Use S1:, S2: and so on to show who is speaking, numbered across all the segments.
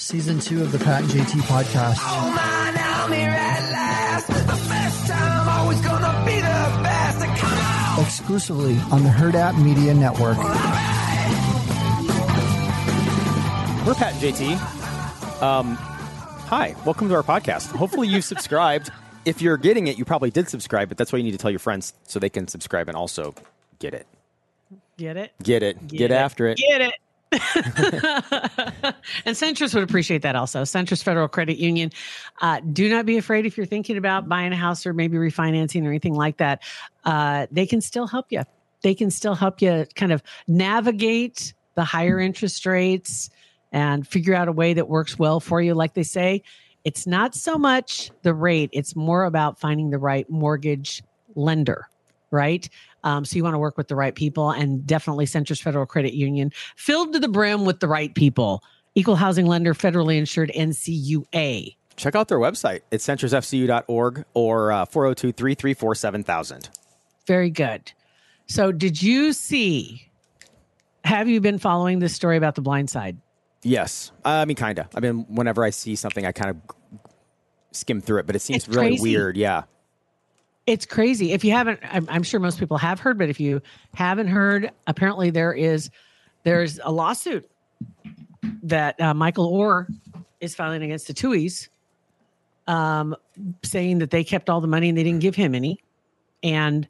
S1: season two of the Pat and JT podcast.
S2: Oh man, I'm here at last. The first time, always gonna be the best. Come on!
S1: Exclusively on the Hurrdat Media Network.
S3: We're Pat and JT. Um, hi, welcome to our podcast. Hopefully you've subscribed. If you're getting it, you probably did subscribe, but that's why you need to tell your friends so they can subscribe and also get it.
S4: Get it?
S3: Get it. Get, after it.
S4: Get it. and Centris would appreciate that also. Centris Federal Credit Union. Uh, do not be afraid if you're thinking about buying a house or maybe refinancing or anything like that. Uh, they can still help you. They can still help you kind of navigate the higher interest rates and figure out a way that works well for you. Like they say, it's not so much the rate, it's more about finding the right mortgage lender, right? Um, so you want to work with the right people and definitely Centris Federal Credit Union, filled to the brim with the right people. Equal housing lender, federally insured NCUA.
S3: Check out their website. It's centrisfcu.org or uh, 402 334 7000.
S4: Very good. So, did you see? Have you been following this story about the blind side?
S3: Yes. Uh, I mean, kind of. I mean, whenever I see something, I kind of skim through it, but it seems
S4: It's
S3: really
S4: crazy.
S3: weird. Yeah.
S4: It's crazy. If you haven't, I'm, I'm sure most people have heard, but if you haven't heard, apparently there is there's a lawsuit that uh, Michael Oher is filing against the Tuohys, um, saying that they kept all the money and they didn't give him any, and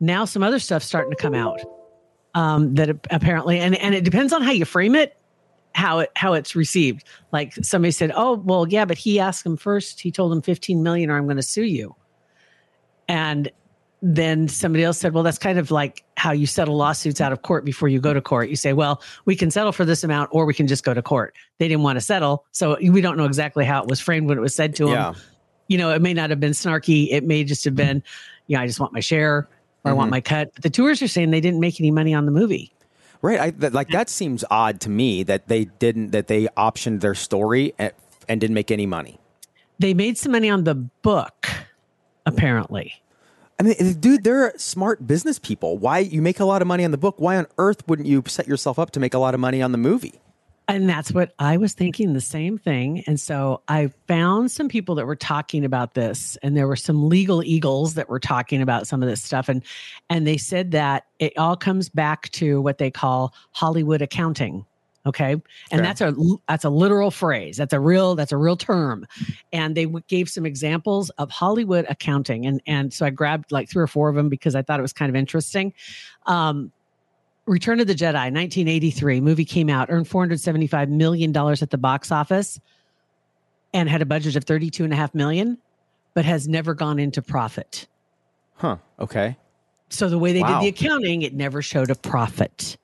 S4: now some other stuff's starting to come out um, that apparently, and and it depends on how you frame it, how it how it's received. Like somebody said, "Oh, well, yeah, but he asked him first. He told him 15 million, or I'm going to sue you." And then somebody else said, well, that's kind of like how you settle lawsuits out of court before you go to court. You say, well, we can settle for this amount or we can just go to court. They didn't want to settle. So we don't know exactly how it was framed when it was said to them.
S3: Yeah.
S4: You know, it may not have been snarky. It may just have been, you know, I just want my share or I want mm-hmm. my cut. But the Tuohys are saying they didn't make any money on the movie.
S3: Right. I, that, like, that seems odd to me that they didn't, that they optioned their story and, and didn't make any money.
S4: They made some money on the book, apparently.
S3: I mean, dude, they're smart business people. Why you make a lot of money on the book? Why on earth wouldn't you set yourself up to make a lot of money on the movie?
S4: And that's what I was thinking the same thing. And so I found some people that were talking about this and there were some legal eagles that were talking about some of this stuff and and they said that it all comes back to what they call Hollywood accounting. Okay? And
S3: Okay.
S4: that's a that's a literal phrase. That's a real that's a real term. And they w- gave some examples of Hollywood accounting and and so I grabbed like three or four of them because I thought it was kind of interesting. Um Return of the Jedi, 1983 movie came out, earned 475 million dollars at the box office, and had a budget of 32 and a half million, but has never gone into profit.
S3: Huh. Okay.
S4: So the way they
S3: Wow.
S4: did the accounting, it never showed a profit.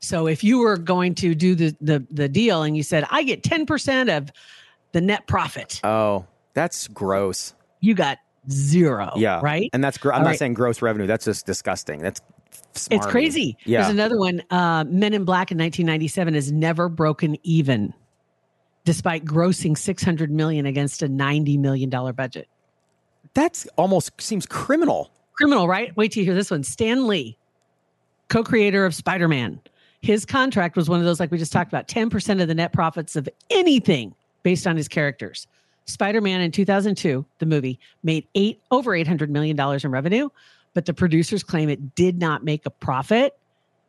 S4: So if you were going to do the the the deal and you said, I get 10% of the net profit,
S3: Oh, that's gross.
S4: you got zero.
S3: Yeah.
S4: Right.
S3: And that's, gr- I'm
S4: All
S3: not
S4: right.
S3: saying gross revenue. That's just disgusting. That's smarmy.
S4: It's crazy.
S3: Yeah.
S4: There's another one. Uh, Men in Black in 1997 has never broken even, despite grossing 600 million against a 90 million dollar budget.
S3: That's almost seems criminal.
S4: Criminal, right? Wait till you hear this one. Stan Lee, co-creator of Spider-Man, his contract was one of those like we just talked about, 10% of the net profits of anything based on his characters. Spider-Man in 2002, the movie made eight over 800 million dollars in revenue, but the producers claim it did not make a profit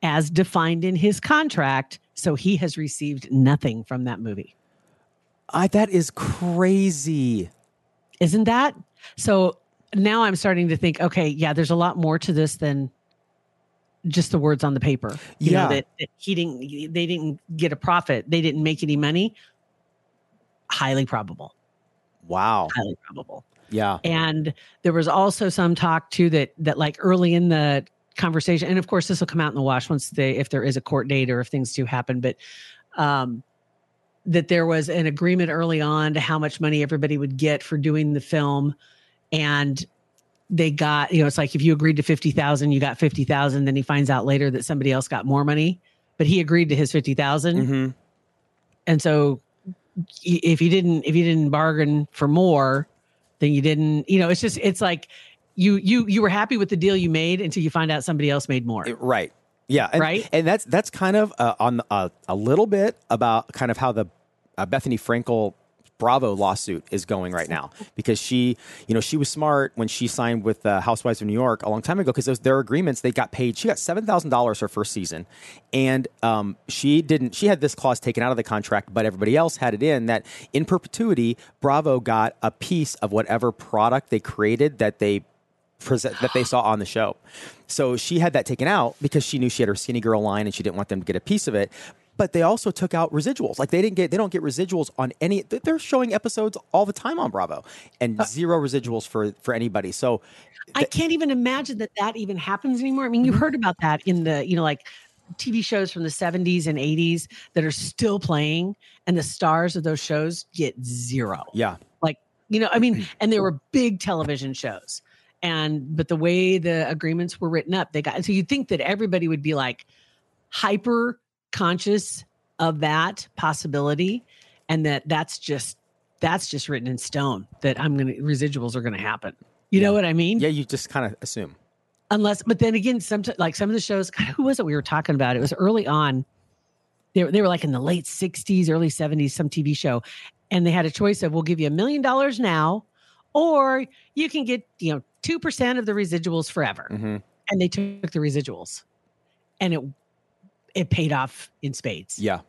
S4: as defined in his contract, so he has received nothing from that movie.
S3: I, that is crazy.
S4: Isn't that? So now I'm starting to think, okay, yeah, there's a lot more to this than just the words on the paper. You
S3: Yeah.
S4: know, that, that he didn't they didn't get a profit, they didn't make any money. Highly probable.
S3: Wow.
S4: Highly probable.
S3: Yeah.
S4: And there was also some talk too that that like early in the conversation, and of course this will come out in the wash once they if there is a court date or if things do happen, but um that there was an agreement early on to how much money everybody would get for doing the film. And they got, you know, it's like if you agreed to 50,000, you got 50,000. Then he finds out later that somebody else got more money, but he agreed to his 50,000
S3: hmm
S4: and so if you didn't if you didn't bargain for more then you didn't you know it's just it's like you you you were happy with the deal you made until you find out somebody else made more
S3: Right. Yeah. And,
S4: Right?
S3: And that's that's kind of uh, on uh, a little bit about kind of how the uh, Bethenny Frankel Bravo lawsuit is going right now because she, you know, she was smart when she signed with uh, Housewives of New York a long time ago because those their agreements they got paid. She got seven thousand dollars her first season, and um, she didn't. She had this clause taken out of the contract, but everybody else had it in that in perpetuity, Bravo got a piece of whatever product they created that they present that they saw on the show. So she had that taken out because she knew she had her skinny girl line and she didn't want them to get a piece of it. But they also took out residuals. Like they didn't get they don't get residuals on any they're showing episodes all the time on Bravo and uh. zero residuals for for anybody. So
S4: I can't even imagine that that even happens anymore. I mean, you mm-hmm. heard about that in the, you know, like TV shows from the 70s and 80s that are still playing, and the stars of those shows get zero.
S3: yeah.
S4: Like, you know, I mean, and they were big television shows. And, but the way the agreements were written up, they got, so you'd think that everybody would be like hyper conscious of that possibility and that that's just, that's just written in stone that I'm going to, residuals are going to happen. You know what I mean?
S3: Yeah, you just kind of assume.
S4: unless but then again some like some of the shows God, who was it we were talking about it was early on they were, they were like in the late 60s early 70s some tv show and they had a choice of we'll give you a million dollars now or you can get you know 2% of the residuals forever
S3: Mhm.
S4: and they took the residuals and it it paid off in spades
S3: Yeah.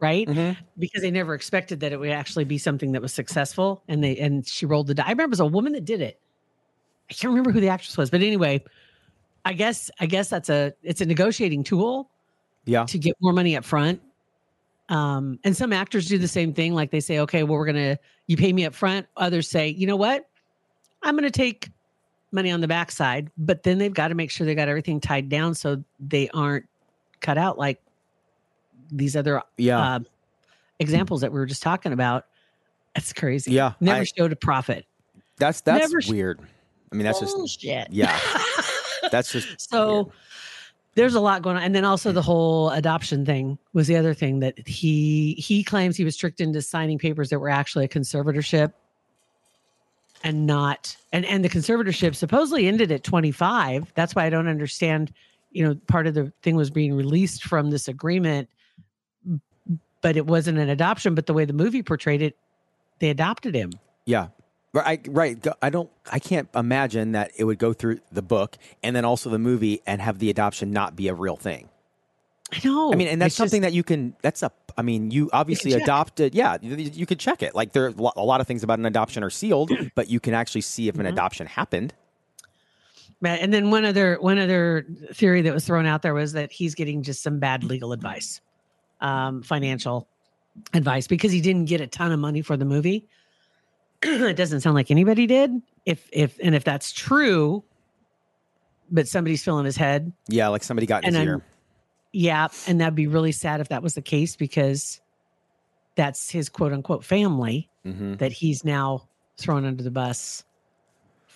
S4: right
S3: Mhm.
S4: because they never expected that it would actually be something that was successful and they and she rolled the die i remember it was a woman that did it i can't remember who the actress was but anyway i guess i guess that's a it's a negotiating tool
S3: Yeah.
S4: to get more money up front um and some actors do the same thing like they say okay well we're gonna you pay me up front others say you know what i'm gonna take money on the backside but then they've got to make sure they got everything tied down so they aren't cut out like these other
S3: Yeah.
S4: uh, examples that we were just talking about. That's crazy.
S3: Yeah,
S4: Never
S3: I-
S4: showed a profit.
S3: that's that's
S4: never
S3: weird. I mean, that's just
S4: Bullshit.
S3: yeah. That's just
S4: so
S3: weird.
S4: there's a lot going on. And then also the whole adoption thing was the other thing that he he claims he was tricked into signing papers that were actually a conservatorship and not and and the conservatorship supposedly ended at 25. That's why I don't understand, you know, part of the thing was being released from this agreement but it wasn't an adoption, but the way the movie portrayed it, they adopted him.
S3: Yeah. Right, I, right. I don't. I can't imagine that it would go through the book and then also the movie and have the adoption not be a real thing.
S4: I know.
S3: I mean, and that's
S4: It's just-
S3: something that you can. That's a. I mean, you obviously adopted. Yeah, you, you could check it. Like there, are a lot of things about an adoption are sealed, but you can actually see if an
S4: Mm-hmm.
S3: adoption happened.
S4: Right, And then one other one other theory that was thrown out there was that he's getting just some bad legal advice, um, financial advice, because he didn't get a ton of money for the movie. it doesn't sound like anybody did. If if and if that's true, but somebody's filling his head,
S3: Yeah, like somebody got in his
S4: I'm-
S3: ear.
S4: yeah, and that'd be really sad if that was the case because that's his quote unquote family
S3: hmm
S4: that he's now thrown under the bus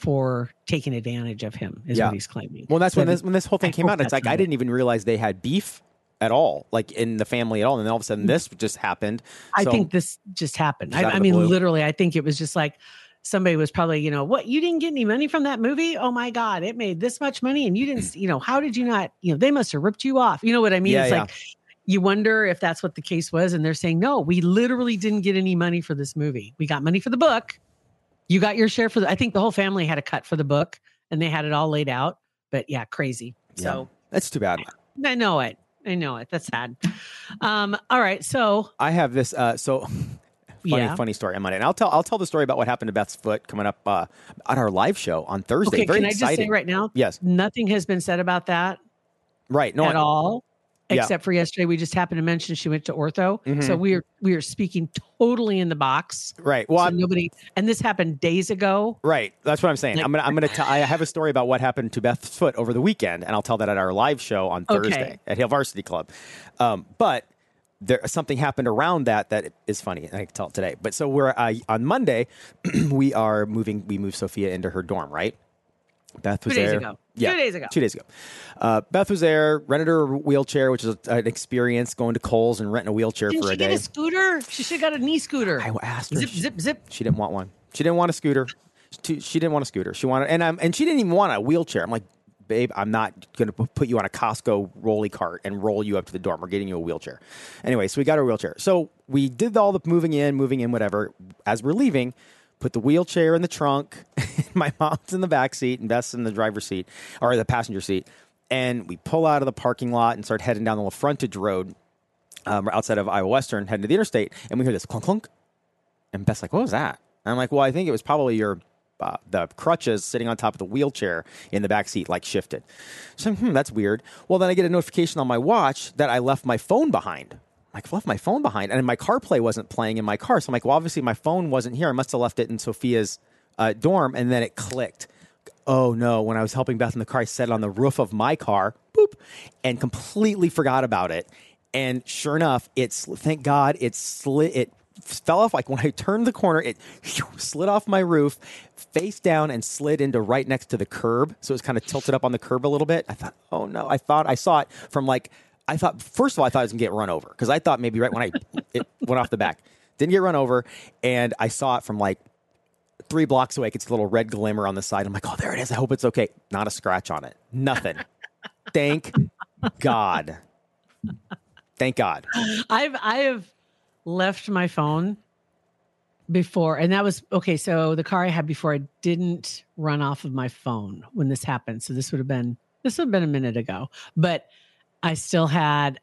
S4: for taking advantage of him. Is
S3: Yeah.
S4: what he's claiming.
S3: Well, that's when this when this whole thing
S4: I
S3: came out. It's like I didn't even realize they had beef at all, like in the family at all. And then all of a sudden, this just happened.
S4: I think this just happened.
S3: Just
S4: I, I mean,
S3: blue.
S4: literally, I think it was just like somebody was probably, you know, what you didn't get any money from that movie? Oh my God, it made this much money, and you didn't, you know, how did you not? You know, they must have ripped you off. You know what I mean?
S3: Yeah,
S4: it's
S3: yeah.
S4: like you wonder if that's what the case was, and they're saying no, we literally didn't get any money for this movie. We got money for the book. You got your share for the. I think the whole family had a cut for the book, and they had it all laid out. But yeah, crazy. So
S3: that's too bad.
S4: I know it. I know it. That's sad. Um, all right. So
S3: I have this. Uh, so funny,
S4: Yeah.
S3: funny story on Monday, and I'll tell I'll tell the story about what happened to Beth's foot coming up uh, at our live show on Thursday.
S4: okay,
S3: Very
S4: can I just say right now?
S3: Yes,
S4: Nothing has been said about that
S3: right. No,
S4: at
S3: I-
S4: all.
S3: Yeah.
S4: Except for yesterday, we just happened to mention she went to ortho,
S3: Mhm.
S4: so we are we are speaking totally in the box.
S3: right. Well,
S4: so nobody, and this happened days ago.
S3: Right. That's what I'm saying.
S4: Like-
S3: I'm gonna I'm gonna tell I have a story about what happened to Beth's foot over the weekend, and I'll tell that at our live show on
S4: Okay.
S3: Thursday at Hail Varsity Club. Um, but there something happened around that that is funny, and I can tell it today. But so we're uh, on Monday, we are moving. We move Sophia into her dorm. Right. Beth was
S4: Two days
S3: there.
S4: ago.
S3: Yeah,
S4: Two days ago.
S3: Two days ago. Uh, Beth was there, rented her a wheelchair, which is a, an experience going to Kohl's and renting a wheelchair
S4: Didn't
S3: for
S4: she
S3: a
S4: get
S3: day.
S4: a scooter? She should have got a knee scooter.
S3: I asked her.
S4: zip,
S3: she-
S4: zip, zip.
S3: she didn't want one. She didn't want a scooter. She, she didn't want a scooter. She wanted, and um, and she didn't even want a wheelchair. I'm like, babe, I'm not going to put you on a Costco rolly cart and roll you up to the dorm. We're getting you a wheelchair. Anyway, so we got a wheelchair. So we did all the moving in, moving in, whatever. As we're leaving, put the wheelchair in the trunk. My mom's in the back seat and Beth's in the driver's seat or the passenger seat. And we pull out of the parking lot and start heading down the little frontage road um, outside of Iowa Western, heading to the interstate. And we hear this clunk clunk. And Beth's like, what was that? And I'm like, well, I think it was probably your uh, the crutches sitting on top of the wheelchair in the back seat, like shifted. So hmm, that's weird. Well, then I get a notification on my watch that I left my phone behind. Like, left my phone behind, and my CarPlay wasn't playing in my car. So I'm like, well, obviously my phone wasn't here. I must have left it in Sophia's uh, dorm, and then it clicked. Oh no! When I was helping Beth in the car, I set it on the roof of my car, boop, and completely forgot about it. And sure enough, it's thank God it slid. It fell off like when I turned the corner, it slid off my roof, face down, and slid into right next to the curb. So it was kind of tilted up on the curb a little bit. I thought, oh no! I thought I saw it from like I thought. First of all, I thought I was gonna get run over because I thought maybe right when I it went off the back, didn't get run over, and I saw it from like three blocks away. It's a little red glimmer on the side. I'm like, oh, there it is. I hope it's okay. Not a scratch on it. Nothing. Thank God. Thank God.
S4: I've I have left my phone before, and that was okay. So the car I had before, I didn't run off of my phone when this happened. So this would have been this would have been a minute ago, but I still had.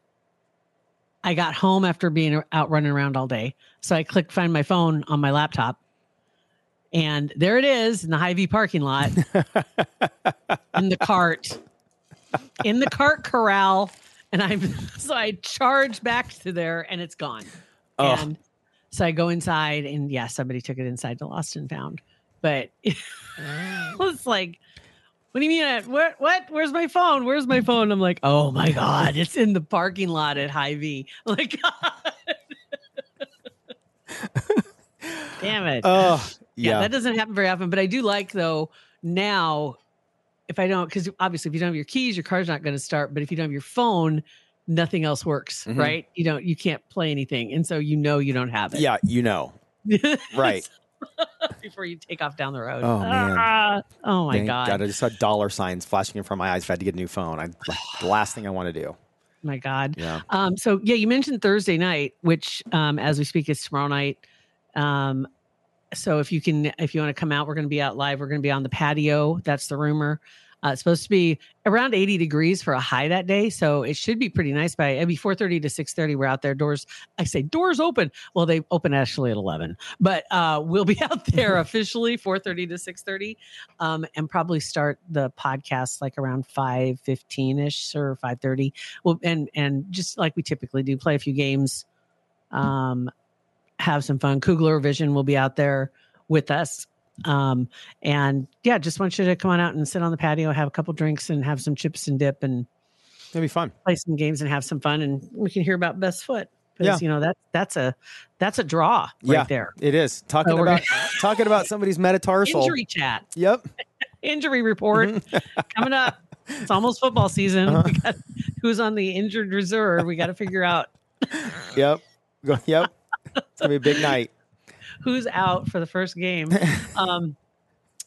S4: I got home after being out running around all day, so I clicked find my phone on my laptop, and there it is in the Hy-Vee parking lot, in the cart, in the cart corral, and I'm so I charge back to there, and it's gone.
S3: Oh.
S4: And so I go inside, and yeah, somebody took it inside to Lost and Found. But oh. it was like, what do you mean? What? What? Where's my phone? Where's my phone? I'm like, oh my god, it's in the parking lot at Hy-Vee. Like, damn it.
S3: Oh,
S4: yeah.
S3: yeah.
S4: that doesn't happen very often. But I do like though now, if I don't, because obviously if you don't have your keys, your car's not going to start. But if you don't have your phone, nothing else works,
S3: Mhm.
S4: right? You don't, you can't play anything, and so you know you don't have it.
S3: yeah, you know. Right.
S4: before you take off down the road.
S3: Oh, man.
S4: Ah, oh my
S3: Thank
S4: god.
S3: I just saw dollar signs flashing in front of my eyes. If I had to get a new phone, I the last thing I want to do.
S4: My God.
S3: Yeah.
S4: Um, so yeah, you mentioned Thursday night, which um, as we speak is tomorrow night. Um, so if you can, if you want to come out, we're going to be out live. We're going to be on the patio. That's the rumor. Uh, it's supposed to be around 80 degrees for a high that day, so it should be pretty nice. By it'll be 4:30 to 6:30. We're out there. Doors, I say doors open. Well, they open actually at 11, but uh, we'll be out there officially 4:30 to 6:30, um, and probably start the podcast like around 5:15 ish or 5:30. Well, and and just like we typically do, play a few games, um, have some fun. Kugler Vision will be out there with us. Um, and yeah, just want you to come on out and sit on the patio, have a couple drinks, and have some chips and dip, and
S3: It'll be fun.
S4: play some games and have some fun. And we can hear about Best Foot because
S3: Yeah.
S4: you know that that's a that's a draw right
S3: Yeah.
S4: there.
S3: It is talking
S4: So
S3: about talking about somebody's metatarsal.
S4: Injury chat,
S3: Yep.
S4: injury report coming up. It's almost football season.
S3: Uh-huh.
S4: We got who's on the injured reserve. We got to figure out
S3: Yep. Go, yep. It's gonna be a big night.
S4: who's out for the first game. Um,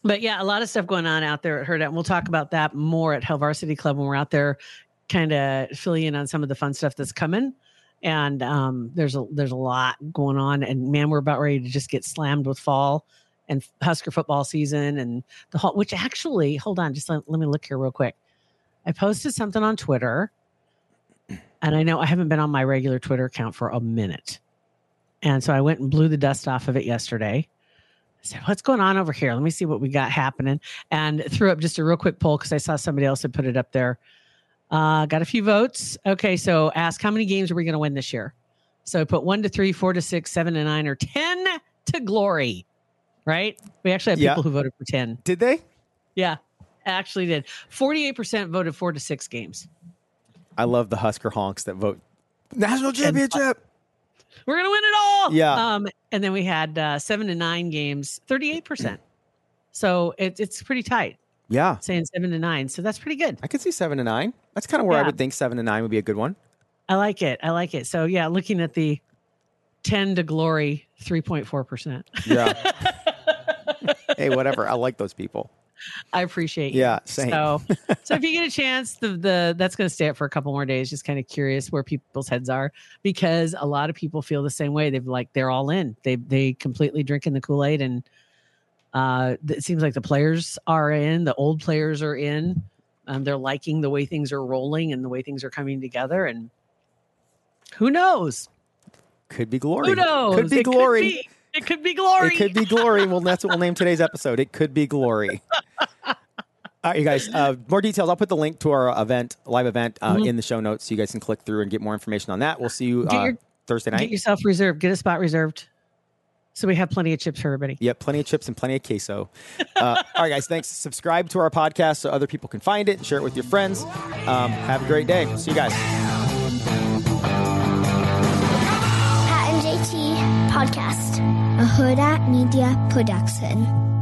S4: but yeah, a lot of stuff going on out there at Herd And we'll talk about that more at Hail Varsity Club when we're out there, kind of filling in on some of the fun stuff that's coming. And um, there's a there's a lot going on, and man, we're about ready to just get slammed with fall and Husker football season and the whole. Which actually, hold on, just let, let me look here real quick. I posted something on Twitter, and I know I haven't been on my regular Twitter account for a minute. And so I went and blew the dust off of it yesterday. I said, What's going on over here? Let me see what we got happening. And threw up just a real quick poll because I saw somebody else had put it up there. Uh, got a few votes. Okay, so ask how many games are we going to win this year? So I put one to three, four to six, seven to nine, or 10 to glory, right? We actually have
S3: Yeah.
S4: people who voted for 10.
S3: Did they?
S4: Yeah, actually did. 48% voted four to six games.
S3: I love the Husker honks that vote national championship.
S4: We're gonna win it all.
S3: Yeah.
S4: Um, and then we had uh, seven to nine games, thirty-eight percent. So it, it's pretty tight,
S3: Yeah.
S4: saying seven to nine. So that's pretty good.
S3: I could see seven to nine. That's kind of where I would think seven to nine would be a good one.
S4: I like it. I like it. So yeah, looking at the ten to glory, three point four percent.
S3: Yeah. hey, whatever. I like those people.
S4: I appreciate you.
S3: Yeah, same.
S4: So, so if you get a chance, the the that's going to stay up for a couple more days. Just kind of curious where people's heads are because a lot of people feel the same way. They've like they're all in. They they completely drinking the Kool Aid, and uh, it seems like the players are in. The old players are in. Um, they're liking the way things are rolling and the way things are coming together. And who knows?
S3: Could be glory.
S4: Who knows?
S3: Could be
S4: It
S3: glory.
S4: be- It could be glory.
S3: It could be glory. Well, that's what we'll name today's episode. It could be glory. All right, you guys. Uh, more details. I'll put the link to our event, live event, uh,
S4: Mhm.
S3: in the show notes, so you guys can click through and get more information on that. We'll see you uh,
S4: your-
S3: Thursday night.
S4: Get yourself reserved. Get a spot reserved. So we have plenty of chips for everybody.
S3: Yep, plenty of chips and plenty of queso. Uh, all right, guys. Thanks. Subscribe to our podcast so other people can find it and share it with your friends. Um, have a great day. See you guys.
S5: Podcast, a Hurrdat Media Production.